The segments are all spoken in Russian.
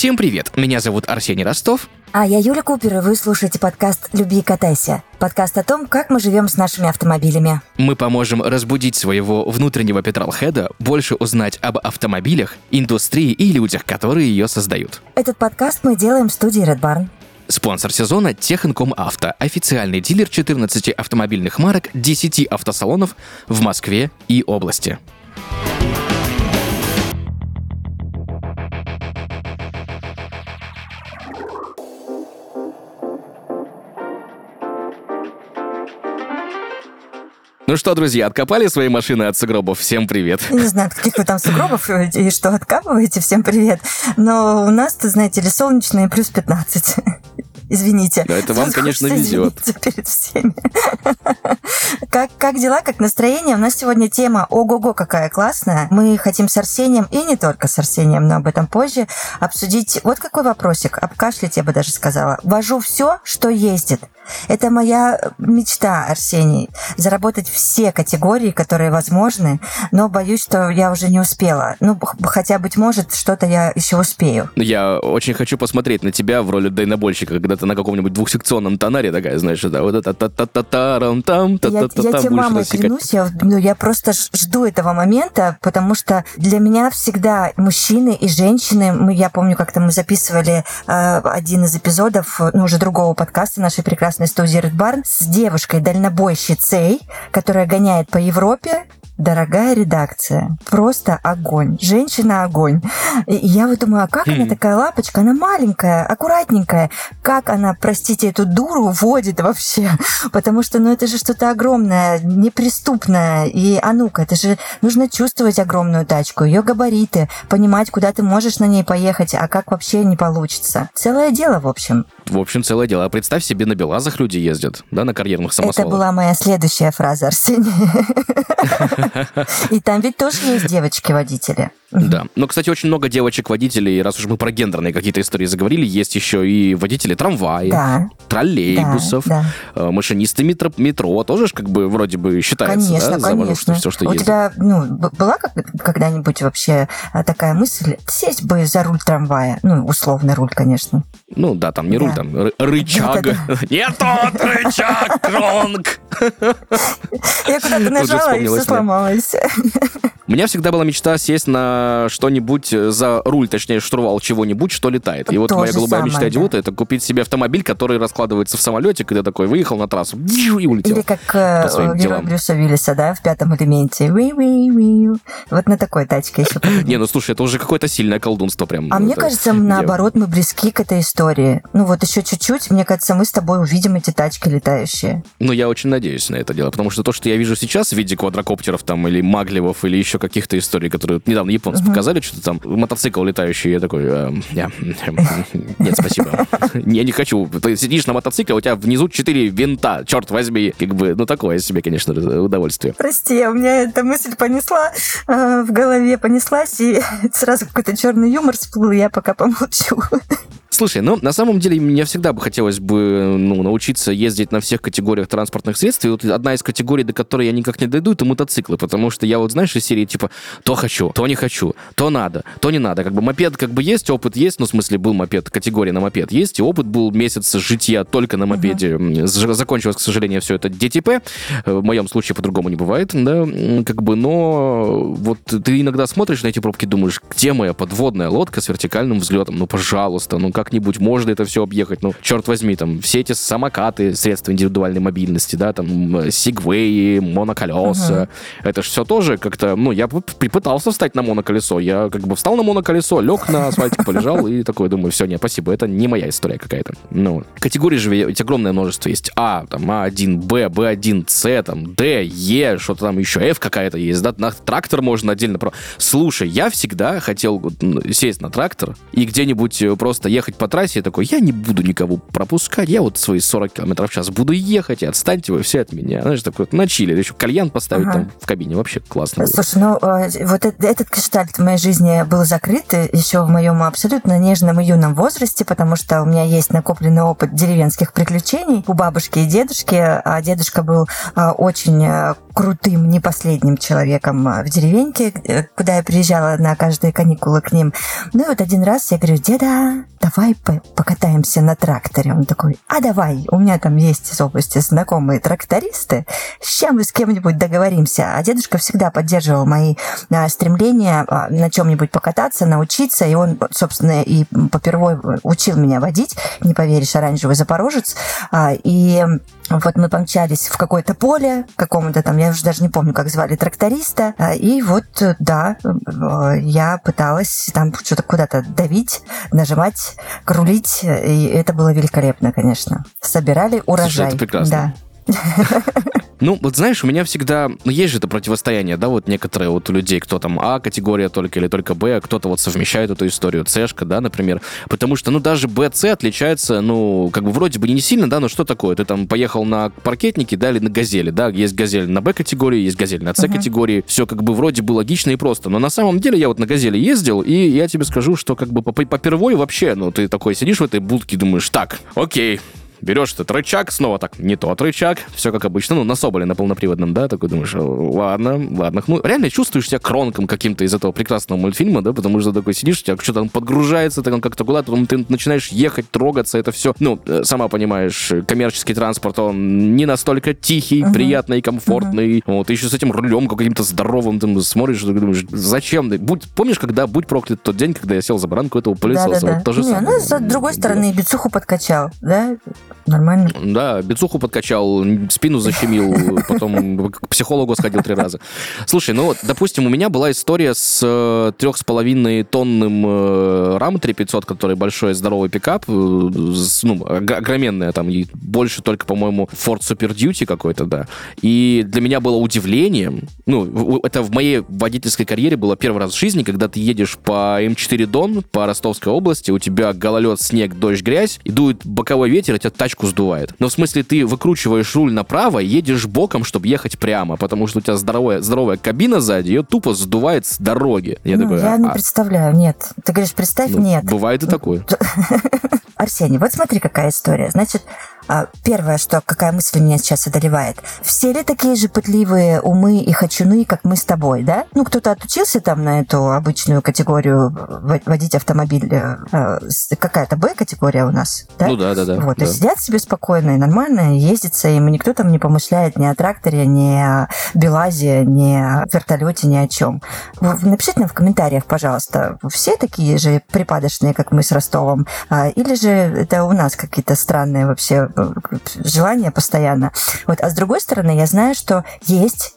Всем привет, меня зовут Арсений Ростов. А я Юля Купер, и вы слушаете подкаст «Люби и катайся». Подкаст о том, как мы живем с нашими автомобилями. Мы поможем разбудить своего внутреннего петролхеда, больше узнать об автомобилях, индустрии и людях, которые ее создают. Этот подкаст мы делаем в студии Red Barn. Спонсор сезона Техинком Авто, официальный дилер 14 автомобильных марок, 10 автосалонов в Москве и области. Ну что, друзья, откопали свои машины от сугробов? Всем привет. Не знаю, от каких вы там сугробов и что откапываете. Всем привет. Но у нас, ты знаете ли, солнечные плюс 15. Извините. Да, это вам, конечно, везет. перед всеми. как, как дела, как настроение? У нас сегодня тема «Ого-го, какая классная». Мы хотим с Арсением, и не только с Арсением, но об этом позже, обсудить вот какой вопросик. Обкашлять, я бы даже сказала. Вожу все, что ездит. Это моя мечта, Арсений. Заработать все категории, которые возможны, но боюсь, что я уже не успела. Ну, хотя, быть может, что-то я еще успею. Я очень хочу посмотреть на тебя в роли дайнобольщика, когда ты на каком-нибудь двухсекционном тонаре такая, знаешь, да, вот это та та та та там та та та Я тебе мамой клянусь, я, ну, я просто жду этого момента, потому что для меня всегда мужчины и женщины, мы, я помню, как-то мы записывали э, один из эпизодов, ну, уже другого подкаста нашей прекрасной прекрасной студии Barn с девушкой-дальнобойщицей, которая гоняет по Европе дорогая редакция. Просто огонь. Женщина огонь. И я вот думаю, а как она хм. такая лапочка? Она маленькая, аккуратненькая. Как она, простите, эту дуру водит вообще? Потому что, ну, это же что-то огромное, неприступное. И, а ну-ка, это же нужно чувствовать огромную тачку, ее габариты, понимать, куда ты можешь на ней поехать, а как вообще не получится. Целое дело, в общем. В общем, целое дело. А представь себе, на Белазах люди ездят, да, на карьерных самосвалах. Это была моя следующая фраза, Арсений. И там ведь тоже есть девочки-водители. Да. Но, кстати, очень много девочек-водителей, раз уж мы про гендерные какие-то истории заговорили, есть еще и водители трамваев, да. троллейбусов, да, да. Э, машинисты метро, метро тоже как бы вроде бы считается, конечно, да, конечно. все, что У ездит. тебя ну, была когда-нибудь вообще э, такая мысль сесть бы за руль трамвая? Ну, условный руль, конечно. Ну да, там не руль, там рычаг. Нет, тот рычаг, кронг! Я куда-то нажала, и все сломалось. У меня всегда была мечта сесть на что-нибудь э, за руль, точнее, штурвал чего-нибудь, что летает. И вот моя голубая мечта идиота это купить себе автомобиль, который раскладывается в самолете, когда такой выехал на трассу и улетел. Или как э, герой Брюса Виллиса, да, в пятом элементе. Вот на такой тачке еще. Не, ну слушай, это уже какое-то сильное колдунство прям. А мне кажется, наоборот, мы близки к этой истории. Ну вот еще чуть-чуть, мне кажется, мы с тобой увидим эти тачки летающие. Ну я очень надеюсь на это дело, потому что то, что я вижу сейчас в виде квадрокоптеров там или маглевов или еще каких-то историй, которые недавно японцы uh-huh. показали, что-то там мотоцикл летающий, я такой, э, я, нет, спасибо, я не хочу. Ты сидишь на мотоцикле, у тебя внизу четыре винта, черт возьми, как бы, ну такое себе, конечно, удовольствие. Прости, у меня эта мысль понесла э, в голове, понеслась, и сразу какой-то черный юмор всплыл, я пока помолчу. Слушай, ну, на самом деле, мне всегда бы хотелось бы, ну, научиться ездить на всех категориях транспортных средств. И вот одна из категорий, до которой я никак не дойду, это мотоциклы. Потому что я вот, знаешь, из серии, типа, то хочу, то не хочу, то надо, то не надо. Как бы мопед как бы есть, опыт есть, ну, в смысле, был мопед, категория на мопед есть, и опыт был месяц жития только на мопеде. Uh-huh. Закончилось, к сожалению, все это ДТП. Э, в моем случае по-другому не бывает, да, как бы, но вот ты иногда смотришь на эти пробки, думаешь, где моя подводная лодка с вертикальным взлетом? Ну, пожалуйста, ну, как как-нибудь можно это все объехать. Ну, черт возьми, там, все эти самокаты, средства индивидуальной мобильности, да, там, сигвеи, моноколеса, uh-huh. это же все тоже как-то, ну, я попытался встать на моноколесо, я как бы встал на моноколесо, лег на асфальтик, полежал и такой думаю, все, не, спасибо, это не моя история какая-то. Ну, категории же ведь огромное множество есть. А, там, А1, Б, Б1, С, там, Д, Е, что-то там еще, F какая-то есть, да, на трактор можно отдельно про... Слушай, я всегда хотел сесть на трактор и где-нибудь э, просто ехать по трассе, я такой, я не буду никого пропускать, я вот свои 40 километров в час буду ехать, и отстаньте вы все от меня. Знаешь, такой вот на чили, еще кальян поставить ага. там в кабине, вообще классно было. Слушай, ну э, вот этот гештальт в моей жизни был закрыт еще в моем абсолютно нежном и юном возрасте, потому что у меня есть накопленный опыт деревенских приключений у бабушки и дедушки, а дедушка был а, очень э, крутым, не последним человеком в деревеньке, э, куда я приезжала на каждые каникулы к ним. Ну и вот один раз я говорю, деда, давай покатаемся на тракторе. Он такой, а давай, у меня там есть из области знакомые трактористы, сейчас мы с кем-нибудь договоримся. А дедушка всегда поддерживал мои стремления на чем-нибудь покататься, научиться, и он, собственно, и попервой учил меня водить, не поверишь, оранжевый запорожец. А, и вот мы помчались в какое-то поле, какому-то там, я уже даже не помню, как звали тракториста, и вот, да, я пыталась там что-то куда-то давить, нажимать, крулить, и это было великолепно, конечно. Собирали урожай. Слушай, это прекрасно. Да. Ну, вот знаешь, у меня всегда... Ну, есть же это противостояние, да, вот некоторые вот у людей, кто там А категория только или только Б, а кто-то вот совмещает эту историю, Цшка, да, например. Потому что, ну, даже Б, С отличается, ну, как бы вроде бы не сильно, да, но что такое? Ты там поехал на паркетнике, да, или на газели, да, есть газель на Б категории, есть газель на С категории, все как бы вроде бы логично и просто. Но на самом деле я вот на газели ездил, и я тебе скажу, что как бы по, по первой вообще, ну, ты такой сидишь в этой будке, думаешь, так, окей, берешь этот рычаг, снова так, не тот рычаг, все как обычно, ну, на Соболе, на полноприводном, да, такой думаешь, ладно, ладно. Ну, реально чувствуешь себя кронком каким-то из этого прекрасного мультфильма, да, потому что такой сидишь, у тебя что-то там подгружается, ты как-то куда-то, ты начинаешь ехать, трогаться, это все, ну, э, сама понимаешь, коммерческий транспорт, он не настолько тихий, uh-huh. приятный, комфортный, uh-huh. вот, ты еще с этим рулем каким-то здоровым, ты смотришь, ты думаешь, зачем? Будь, помнишь, когда, будь проклят тот день, когда я сел за баранку этого пылесоса, да, да, да. вот то же не, самое. Ну, с другой стороны, бицуху подкачал, да, Нормально? Да, бицуху подкачал, спину защемил, потом к психологу сходил три раза. Слушай, ну вот, допустим, у меня была история с э, трех с половиной тонным э, RAM 3500, который большой здоровый пикап, э, ну, огроменная, там, и больше только, по-моему, Ford Super Duty какой-то, да. И для меня было удивлением, ну, это в моей водительской карьере было первый раз в жизни, когда ты едешь по М4 Дон, по Ростовской области, у тебя гололед, снег, дождь, грязь, и дует боковой ветер, и тебя тачку сдувает. Но в смысле ты выкручиваешь руль направо, едешь боком, чтобы ехать прямо, потому что у тебя здоровая, здоровая кабина сзади, ее тупо сдувает с дороги. Я, ну, такой, я а, не представляю, нет. Ты говоришь, представь, ну, нет. Бывает и такое. Арсений, вот смотри, какая история. Значит, а, первое, что какая мысль меня сейчас одолевает. Все ли такие же пытливые умы и хочуны, как мы с тобой, да? Ну, кто-то отучился там на эту обычную категорию водить автомобиль. Э, э, какая-то Б-категория у нас, да? Ну да, да, да. Вот, да. и сидят себе спокойно и нормально, ездится им, никто там не помышляет ни о тракторе, ни о Белазе, ни о вертолете, ни о чем. Напишите нам в комментариях, пожалуйста, все такие же припадочные, как мы с Ростовом, а, или же это у нас какие-то странные вообще желание постоянно. Вот. А с другой стороны, я знаю, что есть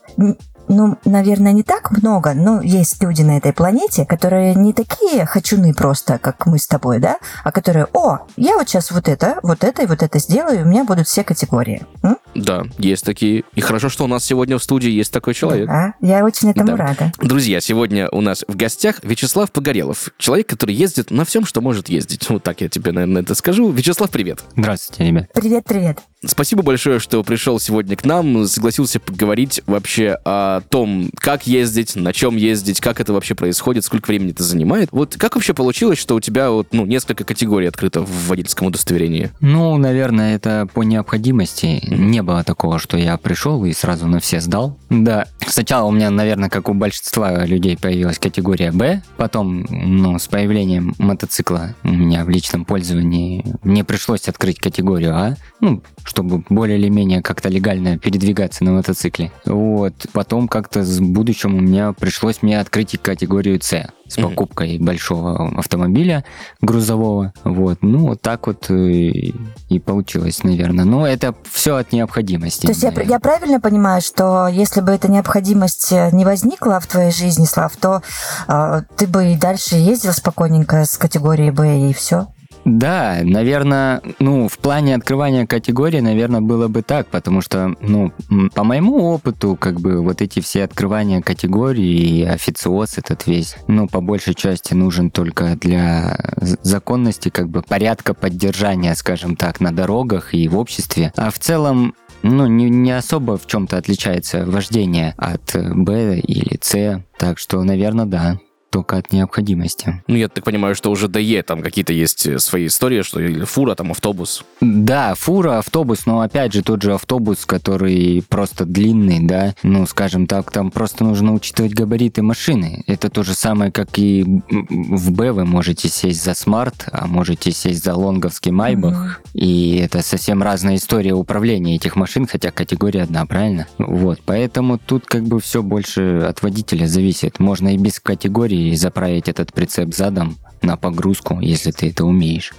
ну, наверное, не так много, но есть люди на этой планете, которые не такие хочуны просто, как мы с тобой, да, а которые, о, я вот сейчас вот это, вот это и вот это сделаю, и у меня будут все категории. М? Да, есть такие. И хорошо, что у нас сегодня в студии есть такой человек. Да, я очень этому да. рада. Друзья, сегодня у нас в гостях Вячеслав Погорелов. Человек, который ездит на всем, что может ездить. Вот так я тебе, наверное, это скажу. Вячеслав, привет. Здравствуйте, ребят. Привет, привет. Спасибо большое, что пришел сегодня к нам, согласился поговорить вообще о том, как ездить, на чем ездить, как это вообще происходит, сколько времени это занимает. Вот как вообще получилось, что у тебя вот, ну, несколько категорий открыто в водительском удостоверении? Ну, наверное, это по необходимости. Не было такого, что я пришел и сразу на все сдал. Да, сначала у меня, наверное, как у большинства людей появилась категория Б, потом, ну, с появлением мотоцикла у меня в личном пользовании мне пришлось открыть категорию А, ну, чтобы более или менее как-то легально передвигаться на мотоцикле. Вот, потом как-то в будущем у меня пришлось мне открыть категорию С с покупкой mm-hmm. большого автомобиля грузового. Вот, ну, вот так вот и, и получилось, наверное. Но это все от необходимости. То есть я, я правильно понимаю, что если бы эта необходимость не возникла в твоей жизни, Слав, то э, ты бы и дальше ездил спокойненько с категорией Б и все? Да, наверное, ну, в плане открывания категории, наверное, было бы так, потому что, ну, по моему опыту, как бы вот эти все открывания категорий и официоз этот весь, ну, по большей части нужен только для законности, как бы порядка поддержания, скажем так, на дорогах и в обществе. А в целом ну, не, не особо в чем-то отличается вождение от Б или С. Так что, наверное, да только от необходимости. Ну, я так понимаю, что уже ДЕ там какие-то есть э, свои истории, что или фура, там автобус. Да, фура, автобус, но опять же тот же автобус, который просто длинный, да, ну, скажем так, там просто нужно учитывать габариты машины. Это то же самое, как и в Б вы можете сесть за Smart, а можете сесть за лонговский Майбах, mm-hmm. и это совсем разная история управления этих машин, хотя категория одна, правильно? Вот, поэтому тут как бы все больше от водителя зависит. Можно и без категории заправить этот прицеп задом на погрузку, если ты это умеешь.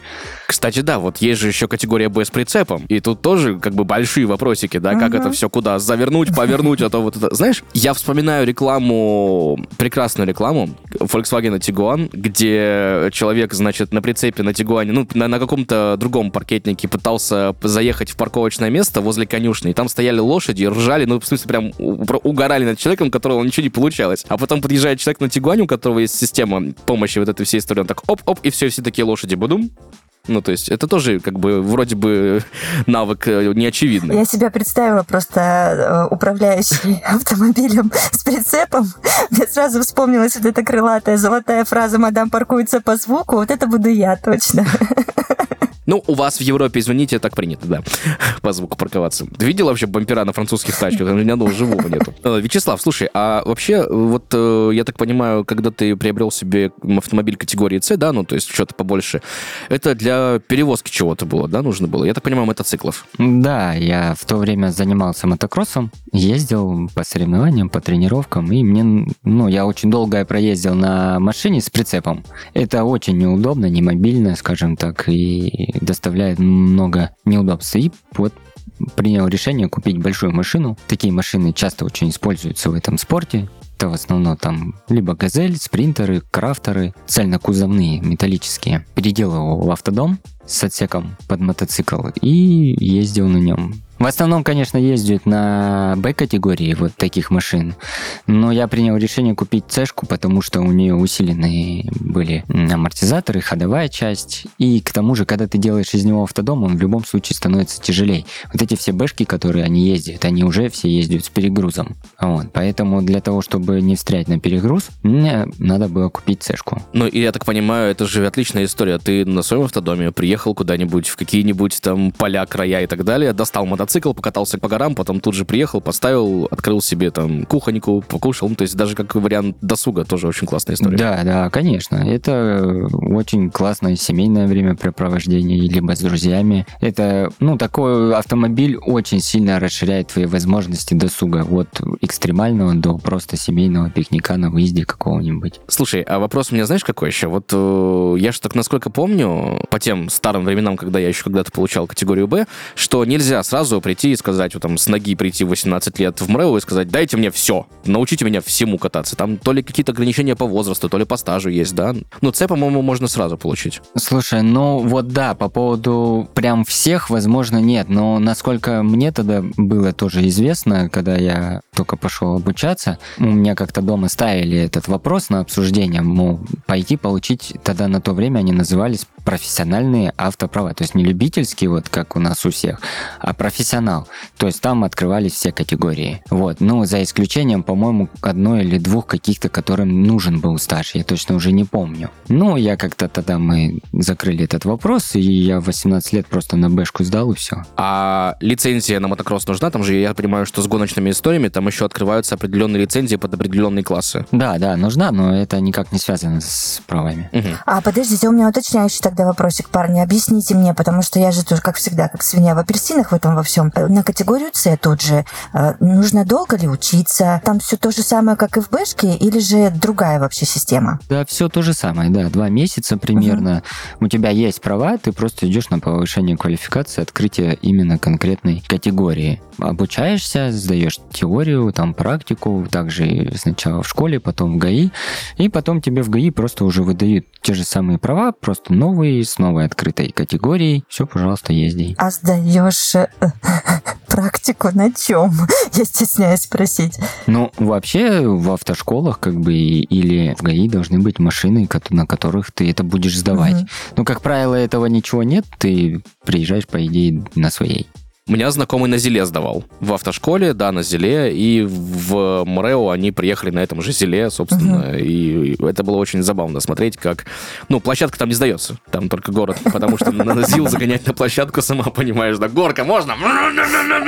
Кстати, да, вот есть же еще категория Б с прицепом, и тут тоже как бы большие вопросики, да, как это все куда завернуть, повернуть, а то вот это. Знаешь, я вспоминаю рекламу, прекрасную рекламу Volkswagen Tiguan, где человек, значит, на прицепе на Тигуане, ну, на, на каком-то другом паркетнике пытался заехать в парковочное место возле конюшни, и там стояли лошади, ржали, ну, в смысле, прям угорали над человеком, у которого ничего не получалось. А потом подъезжает человек на Тигуане, у которого есть система помощи вот этой всей истории, он так оп-оп, и все, все такие лошади будум, ну, то есть это тоже как бы вроде бы навык э, неочевидный. Я себя представила просто э, управляющий автомобилем с прицепом. Мне сразу вспомнилась вот эта крылатая золотая фраза «Мадам паркуется по звуку». Вот это буду я точно. Ну, у вас в Европе, извините, так принято, да, по звуку парковаться. Ты видел вообще бампера на французских тачках? У меня одного живого нету. Э, Вячеслав, слушай, а вообще, вот э, я так понимаю, когда ты приобрел себе автомобиль категории С, да, ну, то есть что-то побольше, это для перевозки чего-то было, да, нужно было? Я так понимаю, мотоциклов. Да, я в то время занимался мотокроссом, ездил по соревнованиям, по тренировкам, и мне, ну, я очень долго проездил на машине с прицепом. Это очень неудобно, не мобильно, скажем так, и доставляет много неудобств. И вот принял решение купить большую машину. Такие машины часто очень используются в этом спорте. Это в основном там либо газель, спринтеры, крафтеры, цельнокузовные, металлические. Переделал в автодом с отсеком под мотоцикл и ездил на нем. В основном, конечно, ездят на Б-категории вот таких машин, но я принял решение купить цешку, потому что у нее усиленные были амортизаторы, ходовая часть, и к тому же, когда ты делаешь из него автодом, он в любом случае становится тяжелее. Вот эти все бэшки, которые они ездят, они уже все ездят с перегрузом. Вот, поэтому для того, чтобы не встрять на перегруз, мне надо было купить цешку. Ну, и я так понимаю, это же отличная история. Ты на своем автодоме приехал куда-нибудь в какие-нибудь там поля, края и так далее, достал мотоцикл, мотоцикл, покатался по горам, потом тут же приехал, поставил, открыл себе там кухоньку, покушал. Ну, то есть даже как вариант досуга тоже очень классная история. Да, да, конечно. Это очень классное семейное времяпрепровождение, либо с друзьями. Это, ну, такой автомобиль очень сильно расширяет твои возможности досуга. От экстремального до просто семейного пикника на выезде какого-нибудь. Слушай, а вопрос у меня знаешь какой еще? Вот э, я же так насколько помню, по тем старым временам, когда я еще когда-то получал категорию Б, что нельзя сразу прийти и сказать, вот там с ноги прийти в 18 лет в МРЭО и сказать, дайте мне все, научите меня всему кататься. Там то ли какие-то ограничения по возрасту, то ли по стажу есть, да? Ну, С, по-моему, можно сразу получить. Слушай, ну вот да, по поводу прям всех, возможно, нет, но насколько мне тогда было тоже известно, когда я только пошел обучаться, у меня как-то дома ставили этот вопрос на обсуждение, мол, пойти получить, тогда на то время они назывались профессиональные автоправа, то есть не любительские, вот как у нас у всех, а профессиональные профессионал. То есть там открывались все категории. Вот. Ну, за исключением, по-моему, одной или двух каких-то, которым нужен был стаж. Я точно уже не помню. Ну, я как-то тогда мы закрыли этот вопрос, и я в 18 лет просто на бэшку сдал, и все. А лицензия на мотокросс нужна? Там же, я понимаю, что с гоночными историями там еще открываются определенные лицензии под определенные классы. Да, да, нужна, но это никак не связано с правами. Угу. А подождите, у меня уточняющий тогда вопросик, парни. Объясните мне, потому что я же тоже, как всегда, как свинья в апельсинах в этом во всем. На категории категорию С тут же. Э, нужно долго ли учиться? Там все то же самое, как и в Бэшке, или же другая вообще система? Да, все то же самое, да. Два месяца примерно. Угу. У тебя есть права, ты просто идешь на повышение квалификации, открытие именно конкретной категории. Обучаешься, сдаешь теорию, там практику, также сначала в школе, потом в ГАИ, и потом тебе в ГАИ просто уже выдают те же самые права, просто новые, с новой открытой категорией. Все, пожалуйста, езди. А сдаешь э, практику на чем? Я стесняюсь спросить. Ну, вообще в автошколах как бы или в ГАИ должны быть машины, на которых ты это будешь сдавать. Угу. Ну, как правило, этого ничего нет, ты приезжаешь, по идее, на своей. У меня знакомый на Зеле сдавал. В автошколе, да, на Зеле. И в Мрео они приехали на этом же Зеле, собственно. Uh-huh. И это было очень забавно смотреть, как... Ну, площадка там не сдается. Там только город. Потому что на Зил загонять на площадку, сама понимаешь, да, горка можно?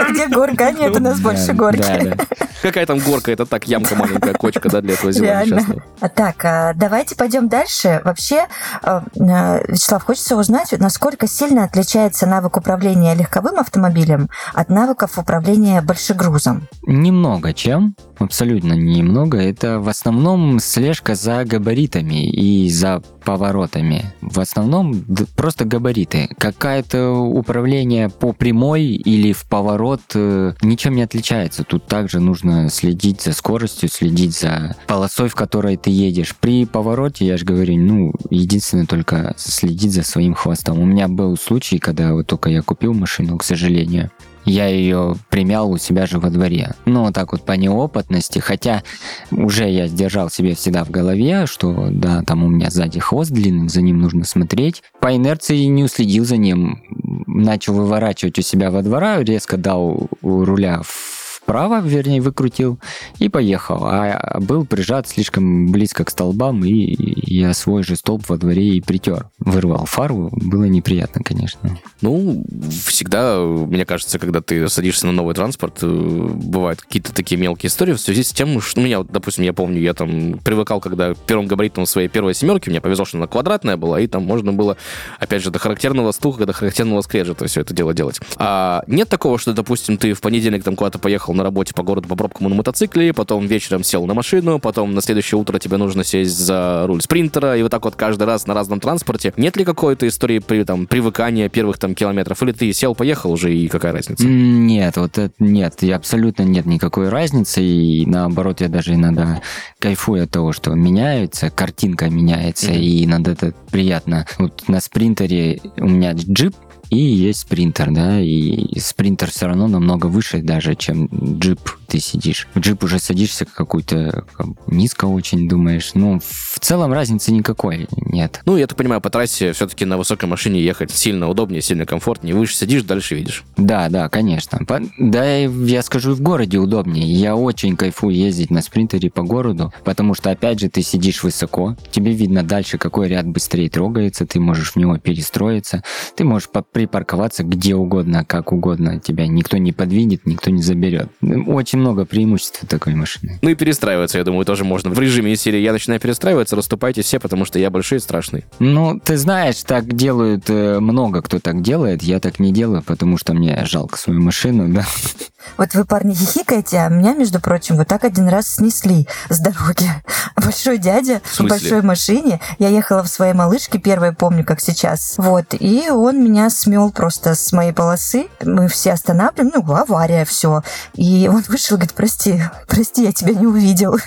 Где горка? Нет, у нас больше горки. Какая там горка? Это так, ямка маленькая, кочка, да, для этого Зила несчастного. Так, а давайте пойдем дальше. Вообще, а, а, Вячеслав, хочется узнать, насколько сильно отличается навык управления легковым автомобилем автомобилем от навыков управления большегрузом? Немного чем. Абсолютно немного. Это в основном слежка за габаритами и за поворотами. В основном просто габариты. Какое-то управление по прямой или в поворот э, ничем не отличается. Тут также нужно следить за скоростью, следить за полосой, в которой ты едешь. При повороте, я же говорю, ну, единственное только следить за своим хвостом. У меня был случай, когда вот только я купил машину, к сожалению, я ее примял у себя же во дворе. Ну, вот так вот по неопытности, хотя уже я сдержал себе всегда в голове, что да, там у меня сзади хвост длинный, за ним нужно смотреть. По инерции не уследил за ним, начал выворачивать у себя во двора, резко дал руля в вправо, вернее, выкрутил и поехал. А был прижат слишком близко к столбам, и я свой же столб во дворе и притер. Вырвал фару, было неприятно, конечно. Ну, всегда, мне кажется, когда ты садишься на новый транспорт, э, бывают какие-то такие мелкие истории в связи с тем, что, ну, я, допустим, я помню, я там привыкал, когда первым габаритом своей первой семерки, мне повезло, что она квадратная была, и там можно было, опять же, до характерного стука, до характерного скрежета все это дело делать. А нет такого, что, допустим, ты в понедельник там куда-то поехал на работе по городу по пробкам на мотоцикле, потом вечером сел на машину, потом на следующее утро тебе нужно сесть за руль спринтера, и вот так вот каждый раз на разном транспорте. Нет ли какой-то истории при, там, привыкания первых там километров? Или ты сел, поехал уже, и какая разница? Нет, вот это нет, и абсолютно нет никакой разницы, и наоборот, я даже иногда кайфую от того, что меняется, картинка меняется, mm-hmm. и иногда это приятно. Вот на спринтере у меня джип, и есть спринтер, да, и спринтер все равно намного выше даже, чем джип ты сидишь. В джип уже садишься какую-то низко очень думаешь. Ну, в целом разницы никакой нет. Ну, я так понимаю, по трассе все-таки на высокой машине ехать сильно удобнее, сильно комфортнее. Выше сидишь, дальше видишь. Да, да, конечно. По... Да, я скажу, в городе удобнее. Я очень кайфую ездить на спринтере по городу, потому что, опять же, ты сидишь высоко, тебе видно дальше, какой ряд быстрее трогается, ты можешь в него перестроиться, ты можешь припарковаться где угодно, как угодно. Тебя никто не подвинет, никто не заберет. Очень много преимуществ такой машины. Ну и перестраиваться, я думаю, тоже можно. В режиме серии я начинаю перестраиваться, расступайтесь все, потому что я большой и страшный. Ну, ты знаешь, так делают э, много кто так делает. Я так не делаю, потому что мне жалко свою машину, да. Вот вы, парни, хихикаете, а меня, между прочим, вот так один раз снесли с дороги. Большой дядя в, в большой машине. Я ехала в своей малышке, первой помню, как сейчас. Вот, и он меня смел просто с моей полосы. Мы все останавливаем, ну, авария, все. И он вышел говорит, прости, прости, я тебя не увидел.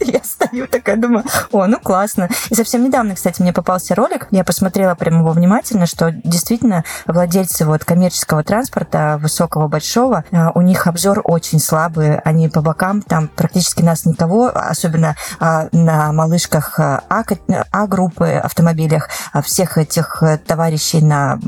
Я стою такая, думаю, о, ну классно. И совсем недавно, кстати, мне попался ролик, я посмотрела прямо его внимательно, что действительно владельцы вот коммерческого транспорта, высокого, большого, э, у них обзор очень слабый, они по бокам, там практически нас никого, особенно а, на малышках э, А, а автомобилях, всех этих э, товарищей на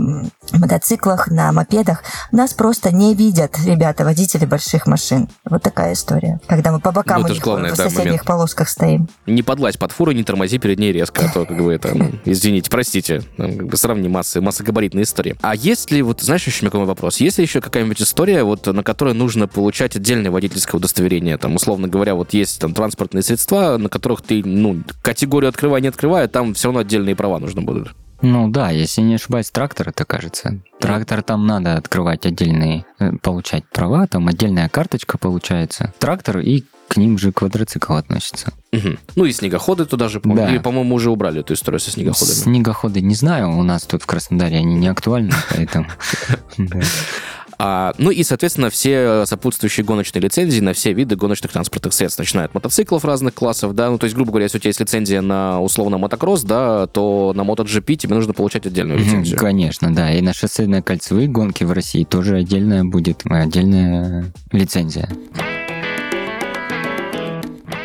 мотоциклах, на мопедах, нас просто не видят ребята, водители больших машин. Вот такая история. Когда мы по бокам ну, у них главное, в соседних момент. полосках стоим. Не подлазь под фуру, не тормози перед ней резко, а то, как бы, это, ну, извините, простите, как бы сравни массы, массогабаритные истории. А есть ли, вот, знаешь, еще какой вопрос, есть ли еще какая-нибудь история, вот, на которой нужно получать отдельное водительское удостоверение, там, условно говоря, вот есть там транспортные средства, на которых ты, ну, категорию открывай, не открывай, там все равно отдельные права нужны будут? Ну да, если не ошибаюсь, трактор это кажется. Трактор там надо открывать отдельные, э, получать права, там отдельная карточка получается. Трактор и к ним же квадроцикл относится. Мгм. Ну и снегоходы туда же, по-моему. Да. Или, по-моему, уже убрали эту историю со снегоходами. Снегоходы не знаю, у нас тут в Краснодаре они не актуальны, поэтому... А, ну и, соответственно, все сопутствующие гоночные лицензии на все виды гоночных транспортных средств, начиная от мотоциклов разных классов, да, ну то есть, грубо говоря, если у тебя есть лицензия на условно мотокросс, да, то на MotoGP тебе нужно получать отдельную лицензию. Конечно, да. И на шоссейные кольцевые гонки в России тоже отдельная будет, э, отдельная лицензия.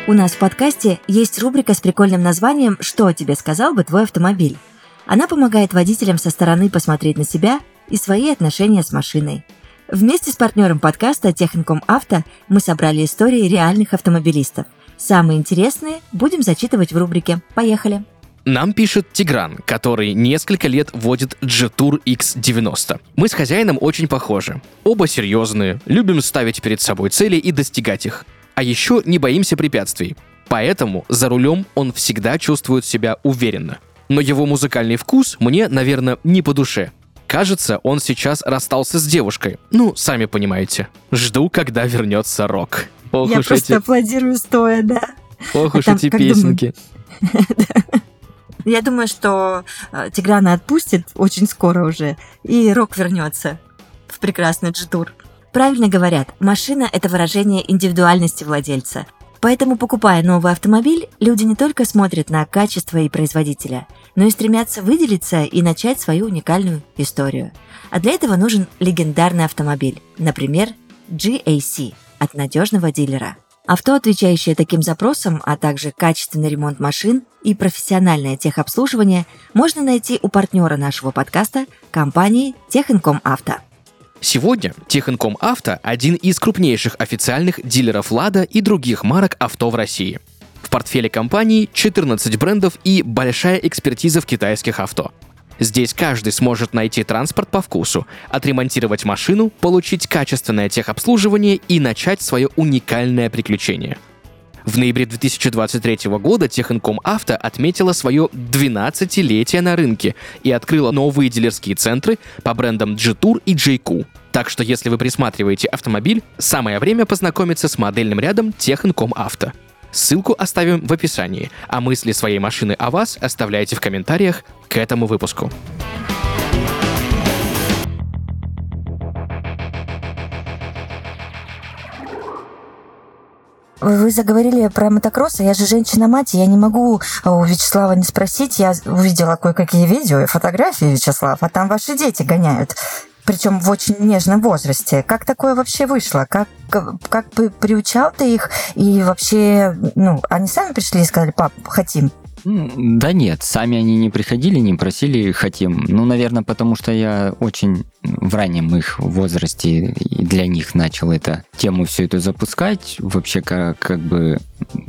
У нас в подкасте есть рубрика с прикольным названием «Что тебе сказал бы твой автомобиль?». Она помогает водителям со стороны посмотреть на себя и свои отношения с машиной. Вместе с партнером подкаста Техником Авто мы собрали истории реальных автомобилистов. Самые интересные будем зачитывать в рубрике. Поехали! Нам пишет Тигран, который несколько лет водит G-Tour X90. Мы с хозяином очень похожи. Оба серьезные, любим ставить перед собой цели и достигать их. А еще не боимся препятствий. Поэтому за рулем он всегда чувствует себя уверенно. Но его музыкальный вкус мне, наверное, не по душе. Кажется, он сейчас расстался с девушкой. Ну, сами понимаете. Жду, когда вернется рок. Ох Я уж просто эти, аплодирую стоя, да. ох а уж там эти песенки. Я думаю, что э, Тиграна отпустит очень скоро уже, и рок вернется в прекрасный джитур. Правильно говорят, машина – это выражение индивидуальности владельца. Поэтому, покупая новый автомобиль, люди не только смотрят на качество и производителя, но и стремятся выделиться и начать свою уникальную историю. А для этого нужен легендарный автомобиль, например, GAC от надежного дилера. Авто, отвечающее таким запросам, а также качественный ремонт машин и профессиональное техобслуживание можно найти у партнера нашего подкаста компании Техинком Авто. Сегодня Техинком Авто – один из крупнейших официальных дилеров «Лада» и других марок авто в России. Портфеле компании 14 брендов и большая экспертиза в китайских авто. Здесь каждый сможет найти транспорт по вкусу, отремонтировать машину, получить качественное техобслуживание и начать свое уникальное приключение. В ноябре 2023 года Техинком Авто отметила свое 12-летие на рынке и открыла новые дилерские центры по брендам G-Tour и JQ. Так что если вы присматриваете автомобиль, самое время познакомиться с модельным рядом Техинком Авто. Ссылку оставим в описании, а мысли своей машины о вас оставляйте в комментариях к этому выпуску. Вы заговорили про мотокросс, я же женщина-мать, я не могу а, у Вячеслава не спросить. Я увидела кое-какие видео и фотографии, Вячеслав, а там ваши дети гоняют. Причем в очень нежном возрасте. Как такое вообще вышло? Как, как бы приучал ты их? И вообще, ну, они сами пришли и сказали, пап, хотим. Да нет, сами они не приходили, не просили, хотим. Ну, наверное, потому что я очень в раннем их возрасте для них начал эту тему всю эту запускать. Вообще, как, как бы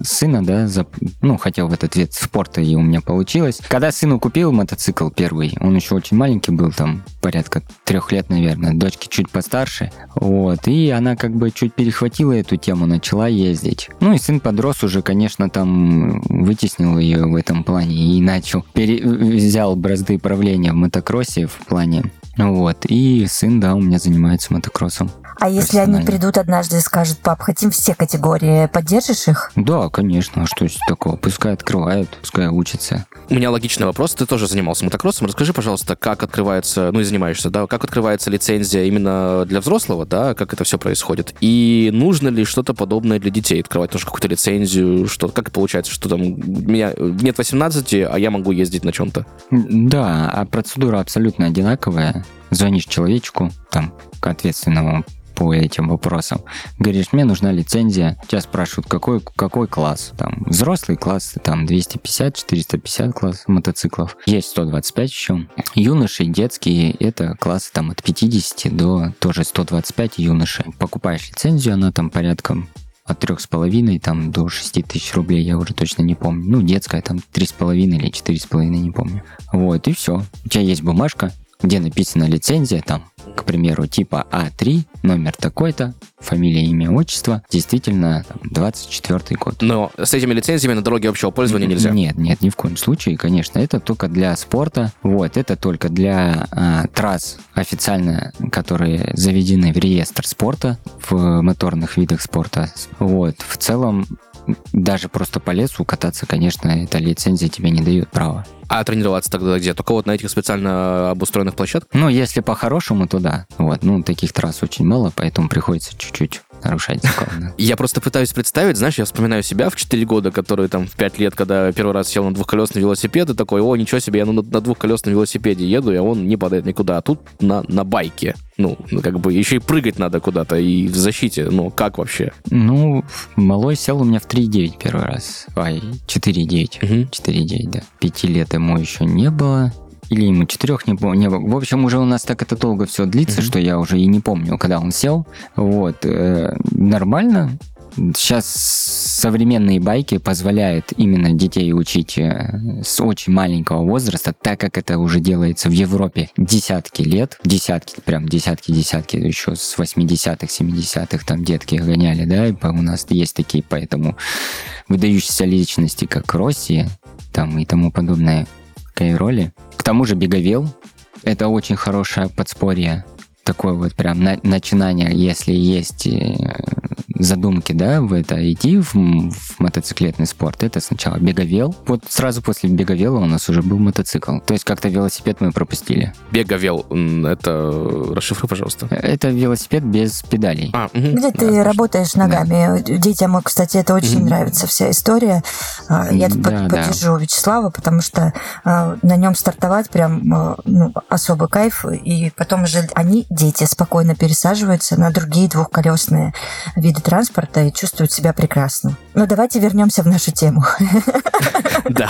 сына, да, зап- ну, хотел в этот вид спорта, и у меня получилось. Когда сыну купил мотоцикл первый, он еще очень маленький был, там, порядка трех лет, наверное, дочке чуть постарше, вот, и она как бы чуть перехватила эту тему, начала ездить. Ну, и сын подрос уже, конечно, там вытеснил ее в этом плане и начал, пере- взял бразды правления в мотокроссе в плане вот, и сын, да, у меня занимается мотокроссом. А если они придут однажды и скажут, пап, хотим все категории, поддержишь их? Да, конечно, а что здесь такого? Пускай открывают, пускай учатся. У меня логичный вопрос. Ты тоже занимался мотокроссом. Расскажи, пожалуйста, как открывается, ну и занимаешься, да, как открывается лицензия именно для взрослого, да, как это все происходит? И нужно ли что-то подобное для детей? Открывать тоже какую-то лицензию? Что, как получается, что там у меня нет 18, а я могу ездить на чем-то? Да, а процедура абсолютно одинаковая. Звонишь человечку, там, к ответственному по этим вопросам. Говоришь, мне нужна лицензия. Тебя спрашивают, какой, какой класс. Там, взрослый класс, там, 250, 450 класс мотоциклов. Есть 125 еще. Юноши, детские, это классы там от 50 до тоже 125 юноши. Покупаешь лицензию, она там порядком от трех с половиной там до 6 тысяч рублей, я уже точно не помню. Ну, детская там три с половиной или четыре с половиной, не помню. Вот, и все. У тебя есть бумажка, где написана лицензия, там, к примеру, типа А3, номер такой-то, фамилия, имя, отчество. Действительно, 24 год. Но с этими лицензиями на дороге общего пользования нельзя? Нет, нет, ни в коем случае, конечно. Это только для спорта. Вот, это только для а, трасс официально, которые заведены в реестр спорта, в моторных видах спорта. Вот, в целом даже просто по лесу кататься, конечно, эта лицензия тебе не дает права. А тренироваться тогда где? Только вот на этих специально обустроенных площадках? Ну, если по-хорошему, то да. Вот, ну, таких трасс очень мало, поэтому приходится чуть-чуть нарушать закон. Я просто пытаюсь представить, знаешь, я вспоминаю себя в 4 года, которые там в 5 лет, когда первый раз сел на двухколесный велосипед, и такой, о, ничего себе, я на, на двухколесном велосипеде еду, и он не падает никуда, а тут на, на байке. Ну, как бы еще и прыгать надо куда-то, и в защите, ну, как вообще? Ну, малой сел у меня в 3,9 первый раз. Ай, 4,9. Угу. 4,9, да. Пяти лет ему еще не было или ему четырех не, было. В общем, уже у нас так это долго все длится, mm-hmm. что я уже и не помню, когда он сел. Вот. Э, нормально. Сейчас современные байки позволяют именно детей учить э, с очень маленького возраста, так как это уже делается в Европе десятки лет, десятки, прям десятки-десятки, еще с 80-х, 70-х там детки гоняли, да, и у нас есть такие, поэтому выдающиеся личности, как Россия, там и тому подобное, Кайроли. К тому же Беговел — это очень хорошее подспорье такое вот прям на, начинание, если есть э, задумки, да, в это идти в, в мотоциклетный спорт, это сначала беговел. Вот сразу после беговела у нас уже был мотоцикл. То есть как-то велосипед мы пропустили. Беговел, это расшифруй, пожалуйста. Это велосипед без педалей. А, угу. Где ты да, работаешь ногами? Да. Детям, кстати, это очень угу. нравится вся история. А, я тут да, поддержу да. Вячеслава, потому что а, на нем стартовать прям а, ну, особый кайф, и потом уже они, дети, спокойно пересаживаются на другие двухколесные виды транспорта и чувствуют себя прекрасно. Но давайте вернемся в нашу тему. Да.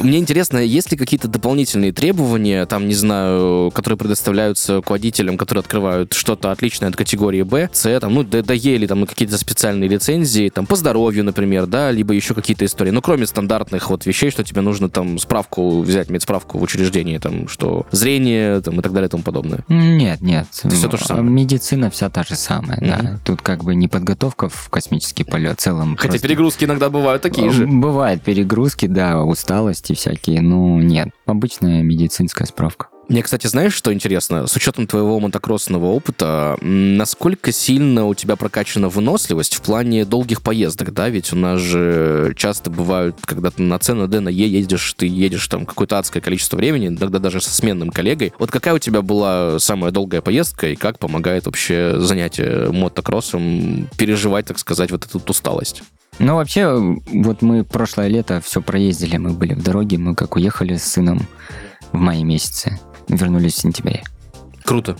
Мне интересно, есть ли какие-то дополнительные требования, там, не знаю, которые предоставляются к водителям, которые открывают что-то отличное от категории Б, С, там, ну, ДЕ или там какие-то специальные лицензии, там, по здоровью, например, да, либо еще какие-то истории. Ну, кроме стандартных вот вещей, что тебе нужно там справку взять, медсправку в учреждении, там, что зрение, там, и так далее и тому подобное. Нет, нет. Все то же самое. Медицина вся та же самая, да. Тут как бы не подготовка в космический полет в целом. Хотя просто... перегрузки иногда бывают такие же. Бывают перегрузки, да, усталости всякие, ну нет. Обычная медицинская справка. Мне, кстати, знаешь, что интересно? С учетом твоего мотокроссного опыта, насколько сильно у тебя прокачана выносливость в плане долгих поездок, да? Ведь у нас же часто бывают, когда ты на С, на Д, на Е едешь, ты едешь там какое-то адское количество времени, иногда даже со сменным коллегой. Вот какая у тебя была самая долгая поездка и как помогает вообще занятие мотокроссом переживать, так сказать, вот эту усталость? Ну, вообще, вот мы прошлое лето все проездили, мы были в дороге, мы как уехали с сыном в мае месяце вернулись в сентябре. Круто.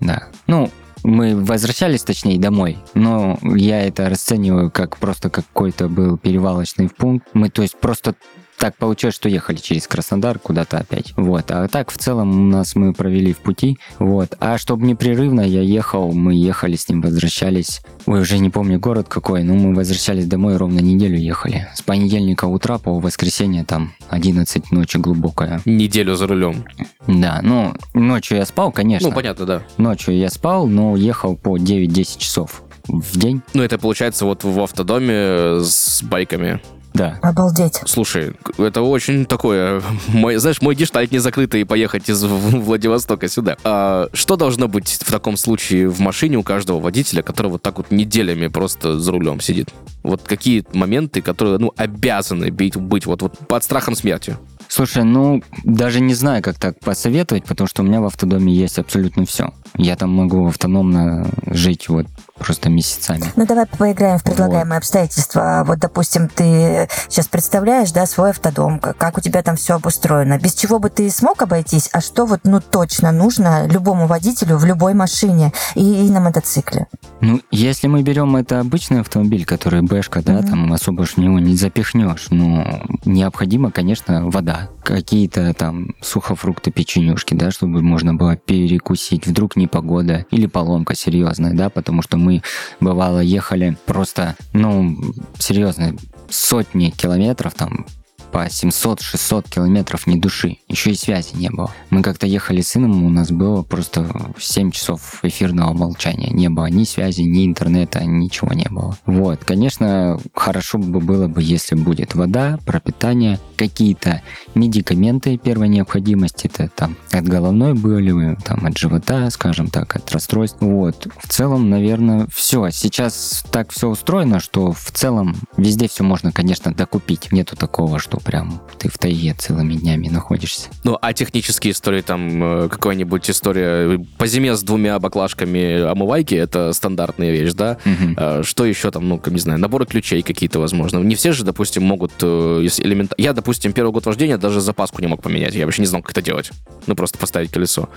Да. Ну, мы возвращались, точнее, домой, но я это расцениваю как просто какой-то был перевалочный пункт. Мы, то есть, просто так получилось, что ехали через Краснодар куда-то опять. Вот. А так в целом у нас мы провели в пути. Вот. А чтобы непрерывно я ехал, мы ехали с ним, возвращались. Ой, уже не помню город какой, но мы возвращались домой ровно неделю ехали. С понедельника утра по воскресенье там 11 ночи глубокая. Неделю за рулем. Да, ну ночью я спал, конечно. Ну, понятно, да. Ночью я спал, но ехал по 9-10 часов в день. Ну, это получается вот в автодоме с байками. Да. Обалдеть. Слушай, это очень такое, мой, знаешь, мой гештальт не закрытый поехать из Владивостока сюда. А что должно быть в таком случае в машине у каждого водителя, который вот так вот неделями просто за рулем сидит? Вот какие моменты, которые, ну, обязаны быть, быть вот, вот под страхом смерти? Слушай, ну, даже не знаю, как так посоветовать, потому что у меня в автодоме есть абсолютно все. Я там могу автономно жить вот просто месяцами. Ну, давай поиграем в предлагаемые вот. обстоятельства. Вот, допустим, ты сейчас представляешь, да, свой автодом, как у тебя там все обустроено. Без чего бы ты смог обойтись, а что вот, ну, точно нужно любому водителю в любой машине и, и на мотоцикле? Ну, если мы берем это обычный автомобиль, который бэшка, да, mm-hmm. там особо ж в него не запихнешь, но необходимо, конечно, вода. Какие-то там сухофрукты, печенюшки, да, чтобы можно было перекусить. Вдруг непогода или поломка серьезная, да, потому что мы, бывало, ехали просто, ну, серьезно, сотни километров там по 700-600 километров ни души. Еще и связи не было. Мы как-то ехали с сыном, у нас было просто 7 часов эфирного молчания. Не было ни связи, ни интернета, ничего не было. Вот, конечно, хорошо бы было бы, если будет вода, пропитание, какие-то медикаменты первой необходимости, это там от головной боли, там от живота, скажем так, от расстройств. Вот. В целом, наверное, все. Сейчас так все устроено, что в целом везде все можно, конечно, докупить. Нету такого, что прям ты в тайге целыми днями находишься. Ну, а технические истории, там, э, какая-нибудь история по зиме с двумя баклажками омывайки, это стандартная вещь, да? Угу. Что еще там, ну, не знаю, наборы ключей какие-то, возможно. Не все же, допустим, могут, э, элемент... Я, допустим, первый год вождения даже запаску не мог поменять. Я вообще не знал, как это делать. Ну, просто поставить колесо.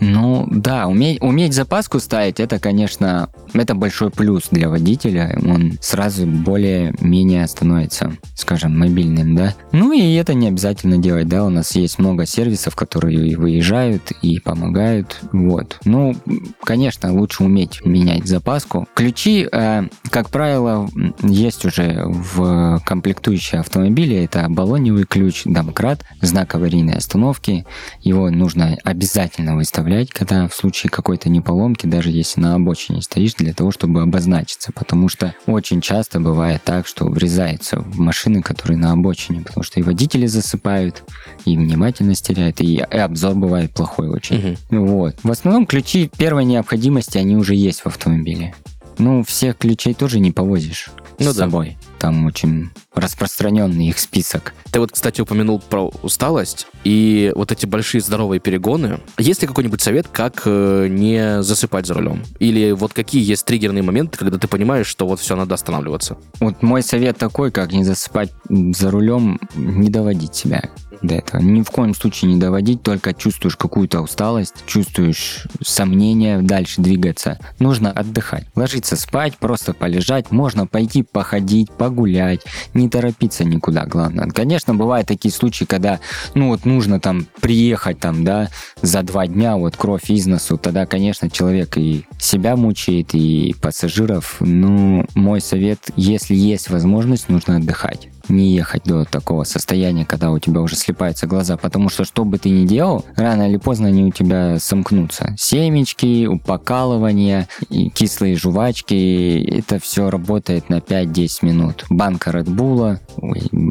Ну, да, уметь, уметь запаску ставить, это, конечно, это большой плюс для водителя. Он сразу более-менее становится, скажем, мобильным, да. Ну, и это не обязательно делать, да. У нас есть много сервисов, которые выезжают и помогают. Вот. Ну, конечно, лучше уметь менять запаску. Ключи, э, как правило, есть уже в комплектующей автомобиле. Это баллоневый ключ, домкрат, знак аварийной остановки. Его нужно обязательно выставлять, когда в случае какой-то неполомки, даже если на обочине стоишь, для того, чтобы обозначиться. Потому что очень часто бывает так, что врезается в машины, которые на обочине, потому что и водители засыпают, и внимательность теряют, и, и обзор бывает плохой очень. Угу. Вот. В основном ключи первой необходимости, они уже есть в автомобиле. Ну, всех ключей тоже не повозишь ну, с да. собой. Там очень распространенный их список. Ты вот, кстати, упомянул про усталость и вот эти большие здоровые перегоны. Есть ли какой-нибудь совет, как э, не засыпать за рулем? Или вот какие есть триггерные моменты, когда ты понимаешь, что вот все, надо останавливаться? Вот мой совет такой, как не засыпать за рулем, не доводить себя до этого. Ни в коем случае не доводить, только чувствуешь какую-то усталость, чувствуешь сомнения дальше двигаться. Нужно отдыхать. Ложиться спать, просто полежать. Можно пойти походить, погулять, не торопиться никуда, главное. Конечно, бывают такие случаи, когда, ну вот нужно там приехать там, да, за два дня, вот кровь из носу, тогда, конечно, человек и себя мучает, и пассажиров. Ну, мой совет, если есть возможность, нужно отдыхать не ехать до такого состояния, когда у тебя уже слепаются глаза, потому что что бы ты ни делал, рано или поздно они у тебя сомкнутся. Семечки, покалывание, кислые жвачки, это все работает на 5-10 минут. Банка Редбула,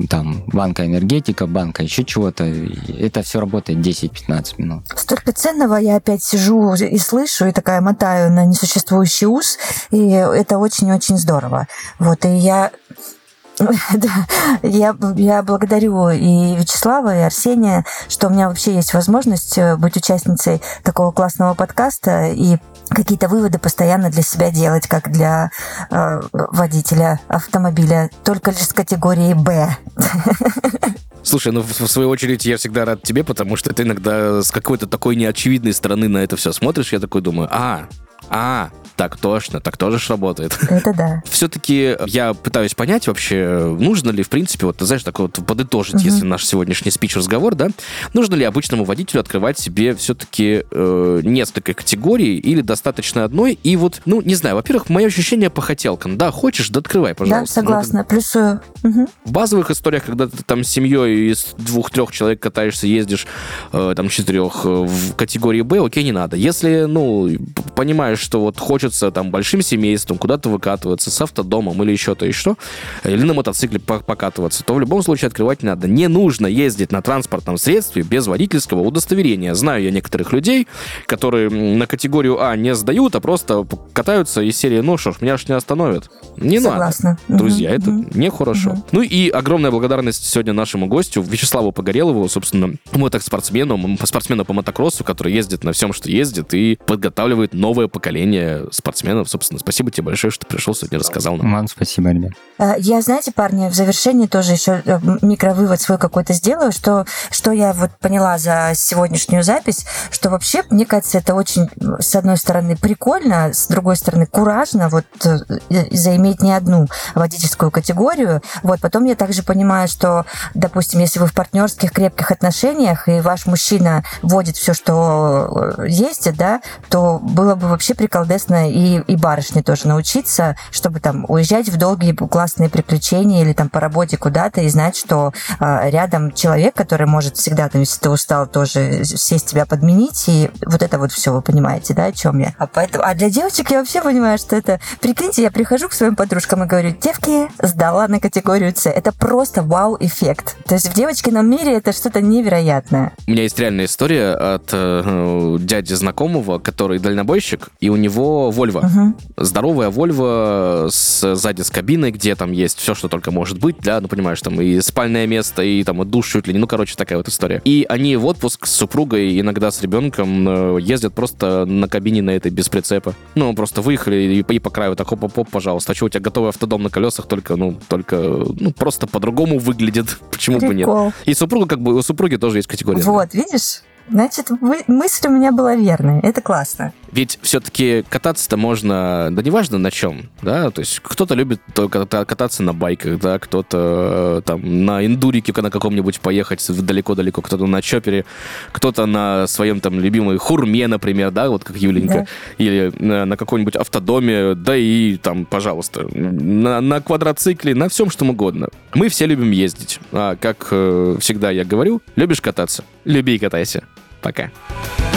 там банка энергетика, банка еще чего-то, это все работает 10-15 минут. Столько ценного я опять сижу и слышу, и такая мотаю на несуществующий ус, и это очень-очень здорово. Вот, и я Да, я, я благодарю и Вячеслава, и Арсения, что у меня вообще есть возможность э, быть участницей такого классного подкаста и какие-то выводы постоянно для себя делать, как для э, водителя автомобиля, только лишь с категории Б. Слушай, ну в свою очередь я всегда рад тебе, потому что ты иногда с какой-то такой неочевидной стороны на это все смотришь, я такой думаю, а, а, так точно, так тоже ж работает. Это да. Все-таки я пытаюсь понять вообще, нужно ли, в принципе, вот, ты знаешь, так вот подытожить, угу. если наш сегодняшний спич-разговор, да, нужно ли обычному водителю открывать себе все-таки э, несколько категорий или достаточно одной? И вот, ну, не знаю, во-первых, мое ощущение по хотелкам. Да, хочешь, да открывай, пожалуйста. Да, согласна, ну, плюсую. Угу. В базовых историях, когда ты там с семьей из двух-трех человек катаешься, ездишь, э, там, четырех э, в категории Б, окей, не надо. Если, ну, понимаешь, что вот хочется там большим семейством куда-то выкатываться с автодомом или еще то и что, или на мотоцикле покатываться, то в любом случае открывать не надо. Не нужно ездить на транспортном средстве без водительского удостоверения. Знаю я некоторых людей, которые на категорию А не сдают, а просто катаются из серии «Ну что ж, меня ж не остановят». Не Согласна. надо. Друзья, угу, это угу. нехорошо. Угу. Ну и огромная благодарность сегодня нашему гостю Вячеславу Погорелову, собственно, мотоспортсмену, спортсмену по мотокроссу, который ездит на всем, что ездит, и подготавливает новое поколение спортсменов. Собственно, спасибо тебе большое, что пришел сегодня, рассказал нам. Вам спасибо, ребят. Э, я, знаете, парни, в завершении тоже еще э, микровывод свой какой-то сделаю, что, что я вот поняла за сегодняшнюю запись, что вообще, мне кажется, это очень, с одной стороны, прикольно, с другой стороны, куражно вот э, заиметь не одну водительскую категорию. Вот, потом я также понимаю, что, допустим, если вы в партнерских крепких отношениях, и ваш мужчина вводит все, что есть, да, то было бы вообще приколдесно и, и барышне тоже научиться, чтобы там уезжать в долгие классные приключения или там по работе куда-то и знать, что э, рядом человек, который может всегда, там, если ты устал, тоже сесть тебя подменить, и вот это вот все, вы понимаете, да, о чем я. А, поэтому, а для девочек я вообще понимаю, что это... Прикиньте, я прихожу к своим подружкам и говорю, девки, сдала на категорию С. Это просто вау-эффект. То есть в девочкином мире это что-то невероятное. У меня есть реальная история от э, дяди знакомого, который дальнобойщик, у него Вольво. Угу. Здоровая Вольво с, сзади с кабиной, где там есть все, что только может быть, да, ну понимаешь, там и спальное место, и там и душ чуть ли не, ну короче, такая вот история. И они в отпуск с супругой, иногда с ребенком, э, ездят просто на кабине на этой без прицепа. Ну, просто выехали и, и по краю так хоп-хоп, пожалуйста. А что, у тебя готовый автодом на колесах, только, ну, только, ну, просто по-другому выглядит. Почему Прикол. бы нет? И супруга, как бы, у супруги тоже есть категория. Вот, видишь? Значит, мысль у меня была верная. Это классно. Ведь все-таки кататься-то можно, да неважно на чем, да, то есть кто-то любит кататься на байках, да, кто-то э, там на индурике на каком-нибудь поехать далеко-далеко, кто-то на чопере, кто-то на своем там любимой хурме, например, да, вот как Юленька, да. или на, на каком-нибудь автодоме, да и там, пожалуйста, на, на квадроцикле, на всем, что угодно. Мы все любим ездить, а как э, всегда я говорю, любишь кататься, люби и катайся. Пока. Пока.